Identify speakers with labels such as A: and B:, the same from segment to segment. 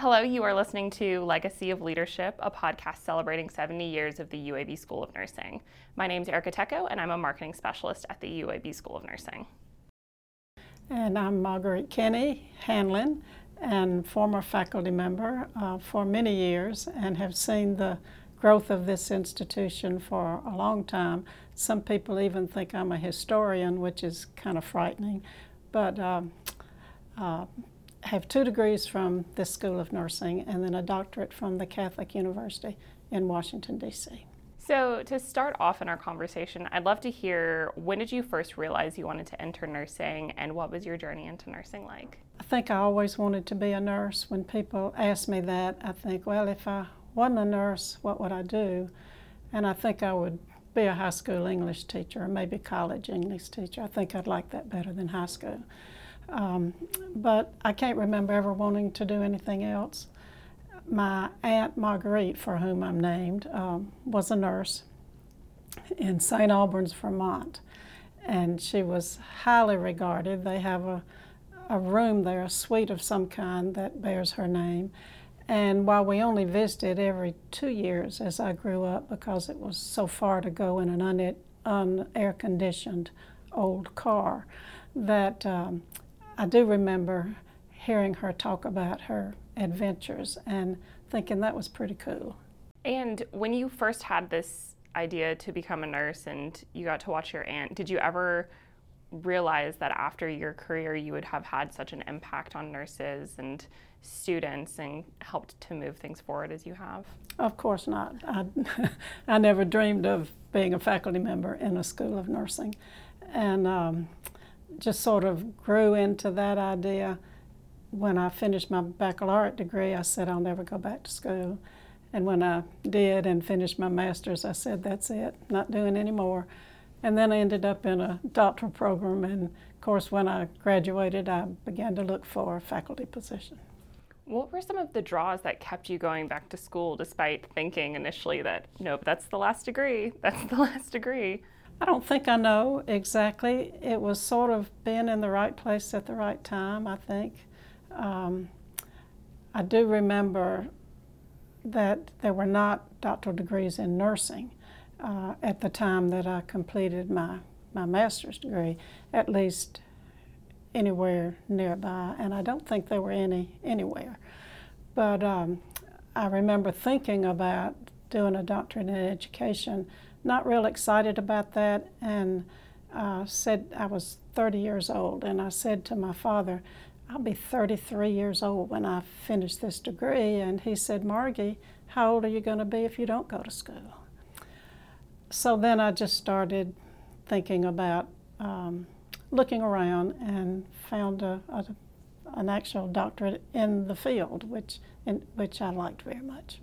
A: Hello, you are listening to Legacy of Leadership, a podcast celebrating 70 years of the UAB School of Nursing. My name is Erica Tecco, and I'm a marketing specialist at the UAB School of Nursing.
B: And I'm Marguerite Kinney Hanlon, and former faculty member uh, for many years, and have seen the growth of this institution for a long time. Some people even think I'm a historian, which is kind of frightening, but um, uh, have two degrees from this School of Nursing and then a doctorate from the Catholic University in Washington, D.C.
A: So, to start off in our conversation, I'd love to hear when did you first realize you wanted to enter nursing and what was your journey into nursing like?
B: I think I always wanted to be a nurse. When people ask me that, I think, well, if I wasn't a nurse, what would I do? And I think I would be a high school English teacher or maybe college English teacher. I think I'd like that better than high school. Um, but I can't remember ever wanting to do anything else. My Aunt Marguerite, for whom I'm named, um, was a nurse in St. Albans, Vermont, and she was highly regarded. They have a, a room there, a suite of some kind that bears her name. And while we only visited every two years as I grew up because it was so far to go in an un- un-air conditioned old car, that um, I do remember hearing her talk about her adventures and thinking that was pretty cool.
A: And when you first had this idea to become a nurse and you got to watch your aunt, did you ever realize that after your career you would have had such an impact on nurses and students and helped to move things forward as you have?
B: Of course not. I, I never dreamed of being a faculty member in a school of nursing. And um, just sort of grew into that idea. When I finished my baccalaureate degree, I said I'll never go back to school. And when I did and finished my master's, I said that's it, not doing any more. And then I ended up in a doctoral program. And of course, when I graduated, I began to look for a faculty position.
A: What were some of the draws that kept you going back to school despite thinking initially that, nope, that's the last degree, that's the last degree?
B: I don't think I know exactly. It was sort of being in the right place at the right time, I think. Um, I do remember that there were not doctoral degrees in nursing uh, at the time that I completed my, my master's degree, at least anywhere nearby, and I don't think there were any anywhere. But um, I remember thinking about doing a doctorate in education not real excited about that and uh, said I was 30 years old. And I said to my father, I'll be 33 years old when I finish this degree. And he said, Margie, how old are you going to be if you don't go to school? So then I just started thinking about um, looking around and found a, a, an actual doctorate in the field, which, in, which I liked very much.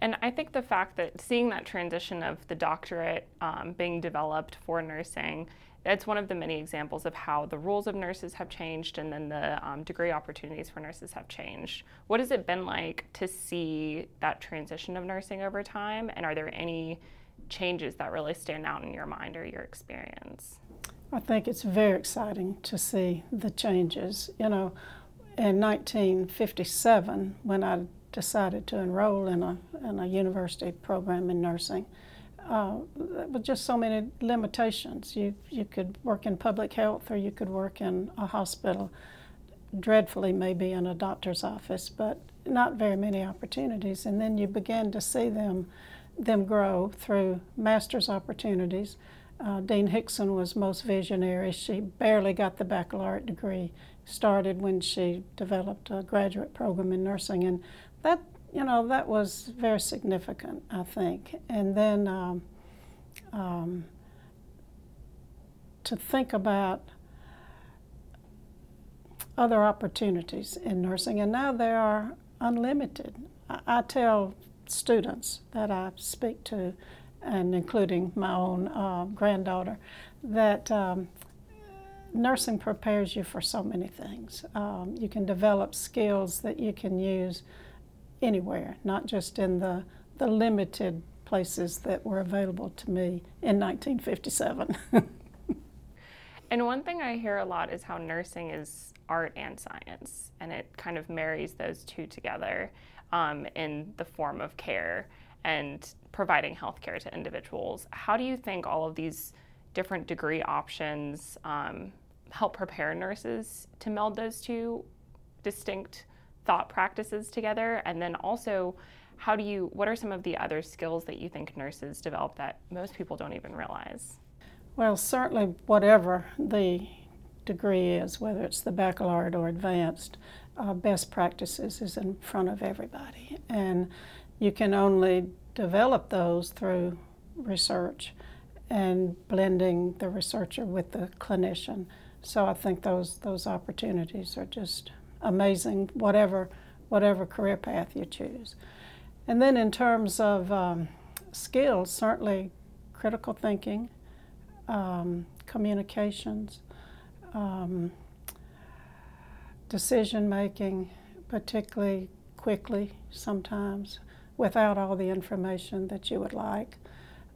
A: And I think the fact that seeing that transition of the doctorate um, being developed for nursing, it's one of the many examples of how the roles of nurses have changed and then the um, degree opportunities for nurses have changed. What has it been like to see that transition of nursing over time? And are there any changes that really stand out in your mind or your experience?
B: I think it's very exciting to see the changes. You know, in 1957, when I decided to enroll in a, in a university program in nursing. Uh, with just so many limitations. You, you could work in public health or you could work in a hospital, dreadfully maybe in a doctor's office, but not very many opportunities. And then you begin to see them, them grow through master's opportunities. Uh, Dean Hixson was most visionary. She barely got the baccalaureate degree, started when she developed a graduate program in nursing, and that you know that was very significant, I think. And then um, um, to think about other opportunities in nursing, and now they are unlimited. I, I tell students that I speak to, and including my own uh, granddaughter, that um, nursing prepares you for so many things. Um, you can develop skills that you can use anywhere, not just in the, the limited places that were available to me in 1957.
A: And one thing I hear a lot is how nursing is art and science, and it kind of marries those two together um, in the form of care and providing health care to individuals. How do you think all of these different degree options um, help prepare nurses to meld those two distinct thought practices together? And then also, how do you, what are some of the other skills that you think nurses develop that most people don't even realize?
B: Well, certainly, whatever the degree is, whether it's the baccalaureate or advanced, uh, best practices is in front of everybody. And you can only develop those through research and blending the researcher with the clinician. So I think those those opportunities are just amazing, whatever whatever career path you choose. And then in terms of um, skills, certainly critical thinking, um, communications, um, decision making, particularly quickly sometimes, without all the information that you would like.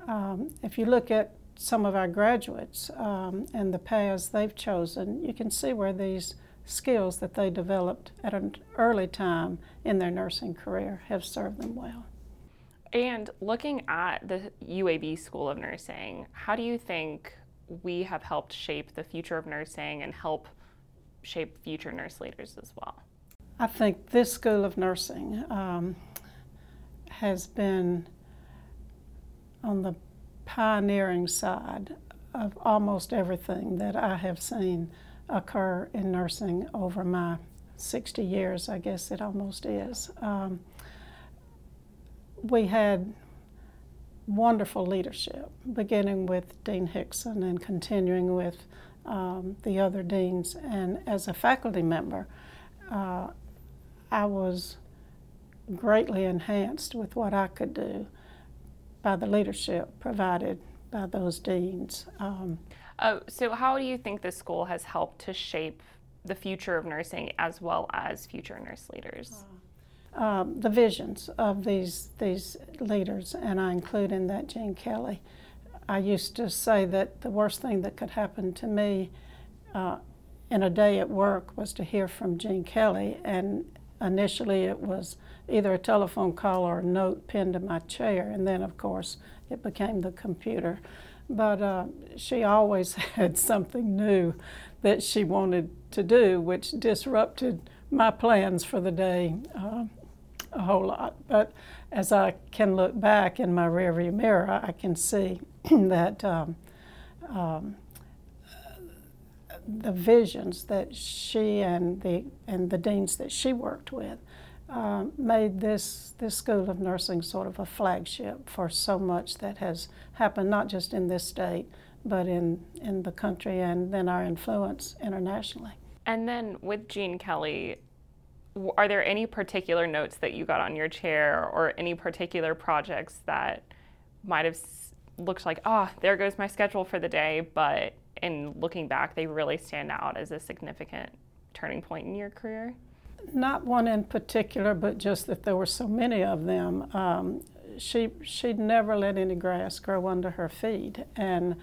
B: Um, if you look at some of our graduates um, and the paths they've chosen, you can see where these skills that they developed at an early time in their nursing career have served them well.
A: And looking at the UAB School of Nursing, how do you think we have helped shape the future of nursing and help shape future nurse leaders as well?
B: I think this School of Nursing um, has been on the pioneering side of almost everything that I have seen occur in nursing over my 60 years, I guess it almost is. Um, we had wonderful leadership, beginning with Dean Hixson and continuing with um, the other deans. And as a faculty member, uh, I was greatly enhanced with what I could do by the leadership provided by those deans. Um,
A: uh, so, how do you think the school has helped to shape the future of nursing as well as future nurse leaders?
B: Uh, the visions of these these leaders, and I include in that Gene Kelly. I used to say that the worst thing that could happen to me uh, in a day at work was to hear from Gene Kelly, and initially it was either a telephone call or a note pinned to my chair, and then, of course, it became the computer. But uh, she always had something new that she wanted to do, which disrupted my plans for the day uh, a whole lot. But as I can look back in my rearview mirror, I can see that um, um, the visions that she and the and the deans that she worked with uh, made this this school of nursing sort of a flagship for so much that has happened not just in this state but in in the country and then our influence internationally.
A: And then with Gene Kelly, are there any particular notes that you got on your chair or any particular projects that might have looked like, ah, oh, there goes my schedule for the day, but in looking back, they really stand out as a significant turning point in your career?
B: Not one in particular, but just that there were so many of them. Um, she she'd never let any grass grow under her feet, and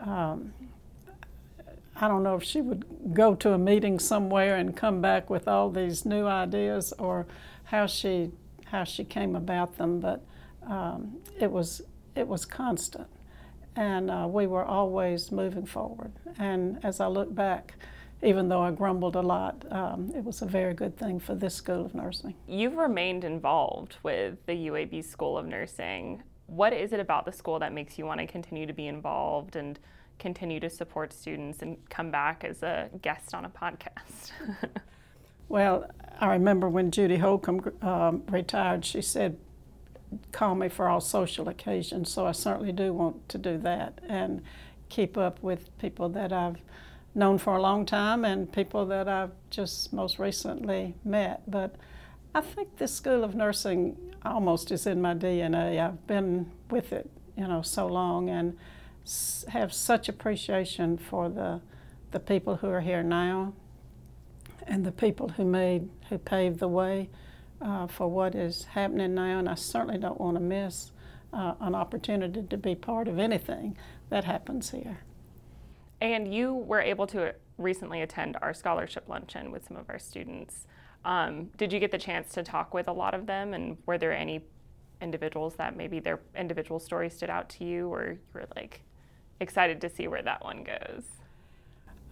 B: um, I don't know if she would go to a meeting somewhere and come back with all these new ideas, or how she how she came about them, but um, it was it was constant and uh, we were always moving forward. And as I look back, even though I grumbled a lot, um, it was a very good thing for this School of Nursing.
A: You've remained involved with the UAB School of Nursing. What is it about the school that makes you want to continue to be involved and continue to support students and come back as a guest on a podcast?
B: well, I remember when Judy Holcomb um, retired, she said, call me for all social occasions. So I certainly do want to do that and keep up with people that I've known for a long time and people that I've just most recently met. But I think this School of Nursing almost is in my DNA. I've been with it, you know, so long and have such appreciation for the the people who are here now and the people who made who paved the way uh, for what is happening now, and I certainly don't want to miss uh, an opportunity to be part of anything that happens here.
A: And you were able to recently attend our scholarship luncheon with some of our students. Um, did you get the chance to talk with a lot of them? And were there any individuals that maybe their individual story stood out to you, or you were like excited to see where that one goes?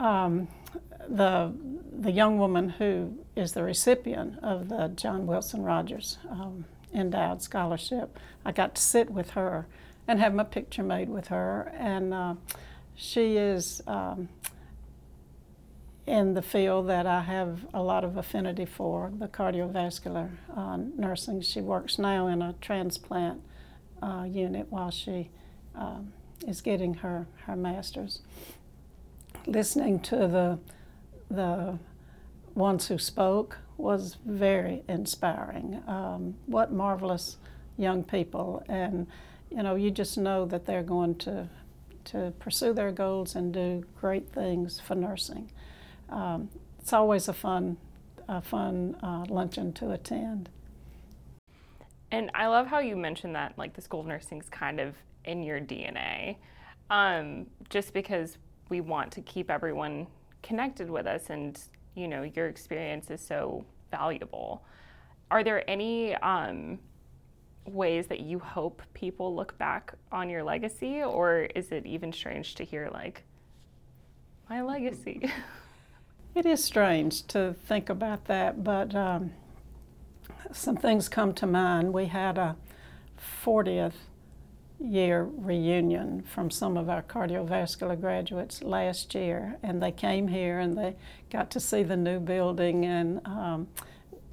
B: Um, the the young woman who is the recipient of the John Wilson Rogers um, endowed scholarship, I got to sit with her and have my picture made with her, and uh, she is um, in the field that I have a lot of affinity for, the cardiovascular uh, nursing. She works now in a transplant uh, unit while she um, is getting her, her master's. Listening to the, the ones who spoke was very inspiring. Um, what marvelous young people, and you know, you just know that they're going to to pursue their goals and do great things for nursing. Um, it's always a fun, a fun uh, luncheon to attend.
A: And I love how you mentioned that, like the school of nursing is kind of in your DNA, um, just because we want to keep everyone connected with us, and you know your experience is so valuable. Are there any um, ways that you hope people look back on your legacy, or is it even strange to hear like my legacy?
B: It is strange to think about that, but um, some things come to mind. We had a 40th year reunion from some of our cardiovascular graduates last year, and they came here and they got to see the new building, and um,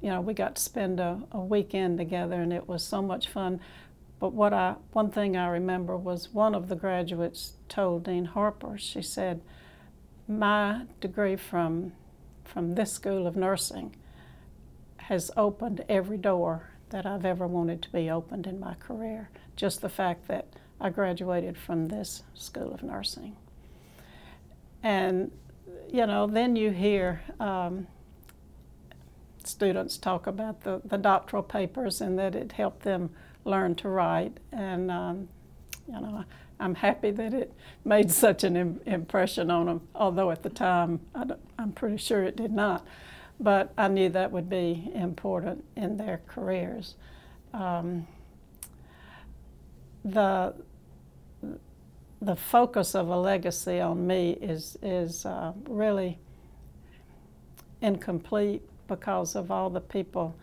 B: you know we got to spend a, a weekend together, and it was so much fun. But what I one thing I remember was one of the graduates told Dean Harper. She said my degree from, from this school of nursing has opened every door that I've ever wanted to be opened in my career. Just the fact that I graduated from this school of nursing. And, you know, then you hear um, students talk about the, the doctoral papers and that it helped them learn to write. And, um, you know, I'm happy that it made such an Im- impression on them, although at the time I am pretty sure it did not. But I knew that would be important in their careers. Um, the the focus of a legacy on me is is uh, really incomplete because of all the people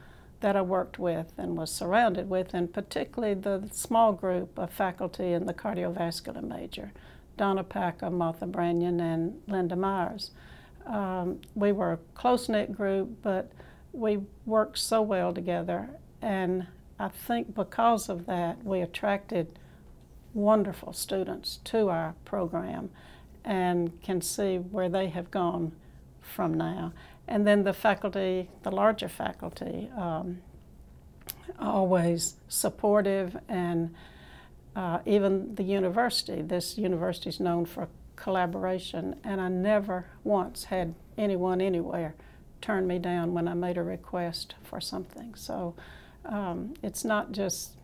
B: that I worked with and was surrounded with, and particularly the small group of faculty in the cardiovascular major Donna Packer, Martha Branyan, and Linda Myers. Um, we were a close knit group, but we worked so well together, and I think because of that, we attracted wonderful students to our program and can see where they have gone from now. And then the faculty, the larger faculty, um, always supportive, and uh, even the university. This university is known for collaboration, and I never once had anyone anywhere turn me down when I made a request for something. So um, it's not just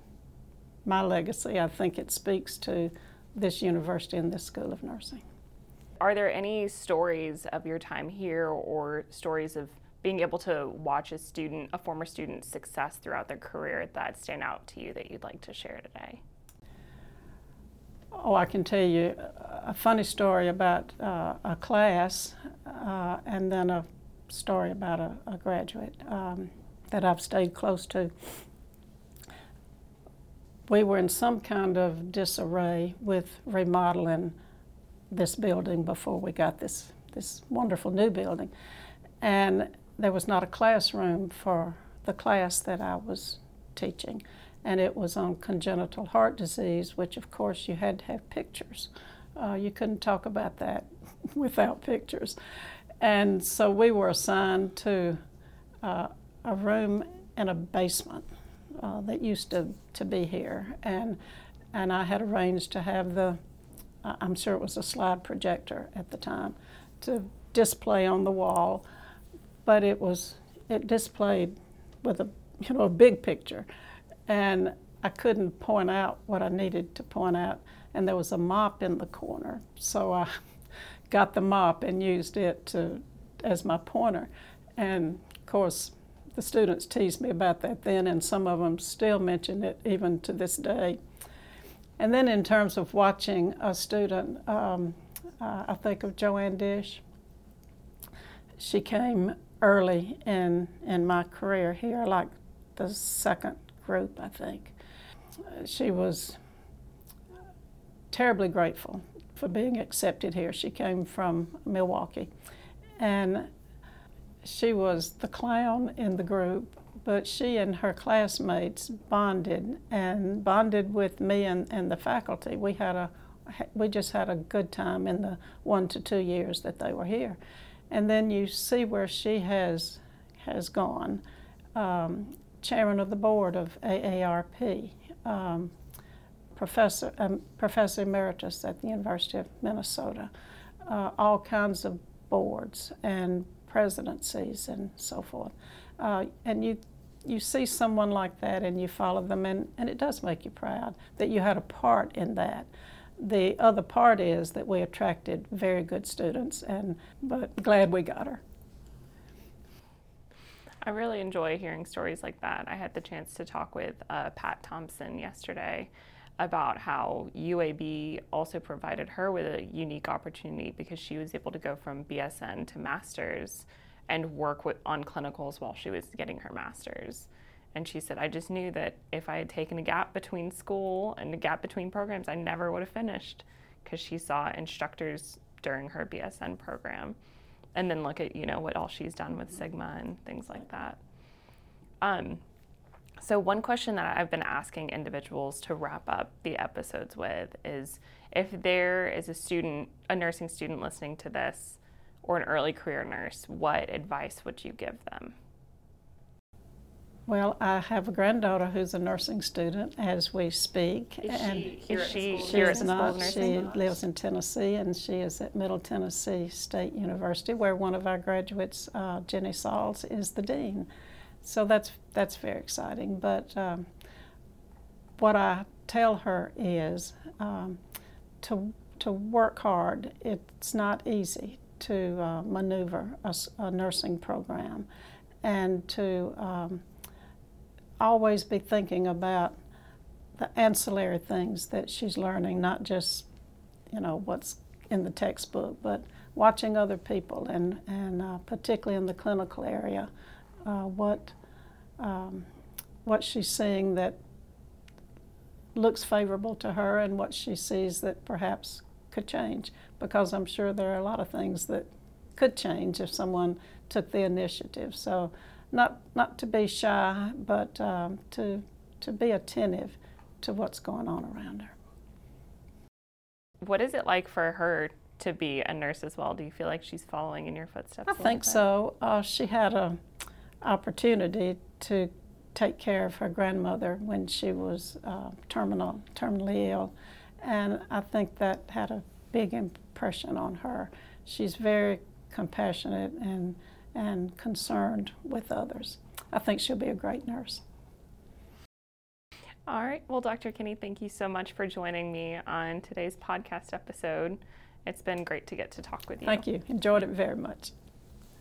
B: my legacy, I think it speaks to this university and this School of Nursing.
A: Are there any stories of your time here or stories of being able to watch a student, a former student's success throughout their career that stand out to you that you'd like to share today?
B: Oh, I can tell you a funny story about uh, a class uh, and then a story about a, a graduate um, that I've stayed close to. We were in some kind of disarray with remodeling this building before we got this, this wonderful new building. And there was not a classroom for the class that I was teaching. And it was on congenital heart disease, which of course you had to have pictures. Uh, you couldn't talk about that without pictures. And so we were assigned to uh, a room in a basement uh, that used to, to be here. And, and I had arranged to have the I'm sure it was a slide projector at the time, to display on the wall, but it was it displayed with a you know a big picture, and I couldn't point out what I needed to point out, and there was a mop in the corner, so I got the mop and used it to as my pointer. And of course, the students teased me about that then, and some of them still mention it even to this day. And then, in terms of watching a student, um, uh, I think of Joanne Disch. She came early in, in my career here, like the second group, I think. She was terribly grateful for being accepted here. She came from Milwaukee. And she was the clown in the group, but she and her classmates bonded and bonded with me and, and the faculty. We had a we just had a good time in the one to two years that they were here. And then you see where she has has gone. Um, chairman of the board of AARP, um, professor, um, professor emeritus at the University of Minnesota, uh, all kinds of boards and presidencies and so forth. Uh, and you, you see someone like that and you follow them, and, and it does make you proud that you had a part in that. The other part is that we attracted very good students, and but glad we got her.
A: I really enjoy hearing stories like that. I had the chance to talk with uh, Pat Thompson yesterday about how UAB also provided her with a unique opportunity because she was able to go from BSN to master's and work with, on clinicals while she was getting her master's. And she said, I just knew that if I had taken a gap between school and a gap between programs, I never would have finished because she saw instructors during her BSN program. And then look at, you know, what all she's done with Sigma and things like that. Um, so, one question that I've been asking individuals to wrap up the episodes with is if there is a student, a nursing student listening to this, or an early career nurse, what advice would you give them?
B: Well, I have a granddaughter who's a nursing student as we speak.
A: Is
B: and
A: she here at
B: she,
A: school?
B: she
A: Here at
B: is
A: School
B: not. She lives in Tennessee, and she is at Middle Tennessee State University, where one of our graduates, uh, Jenny Sauls, is the dean. So that's that's very exciting. But um, what I tell her is um, to to work hard. It's not easy to uh, maneuver a nursing program, and to um, always be thinking about the ancillary things that she's learning, not just you know what's in the textbook, but watching other people and and uh, particularly in the clinical area, uh, what um, what she's seeing that looks favorable to her and what she sees that perhaps could change because I'm sure there are a lot of things that could change if someone took the initiative. So not not to be shy, but um, to to be attentive to what's going on around her.
A: What is it like for her to be a nurse as well? Do you feel like she's following in your footsteps?
B: I think
A: bit?
B: so. Uh, she had a opportunity to take care of her grandmother when she was uh, terminal, terminally ill, and I think that had a big impression on her. She's very compassionate and and concerned with others. I think she'll be a great nurse.
A: All right. Well, Dr. Kinney, thank you so much for joining me on today's podcast episode. It's been great to get to talk with you.
B: Thank you. Enjoyed it very much.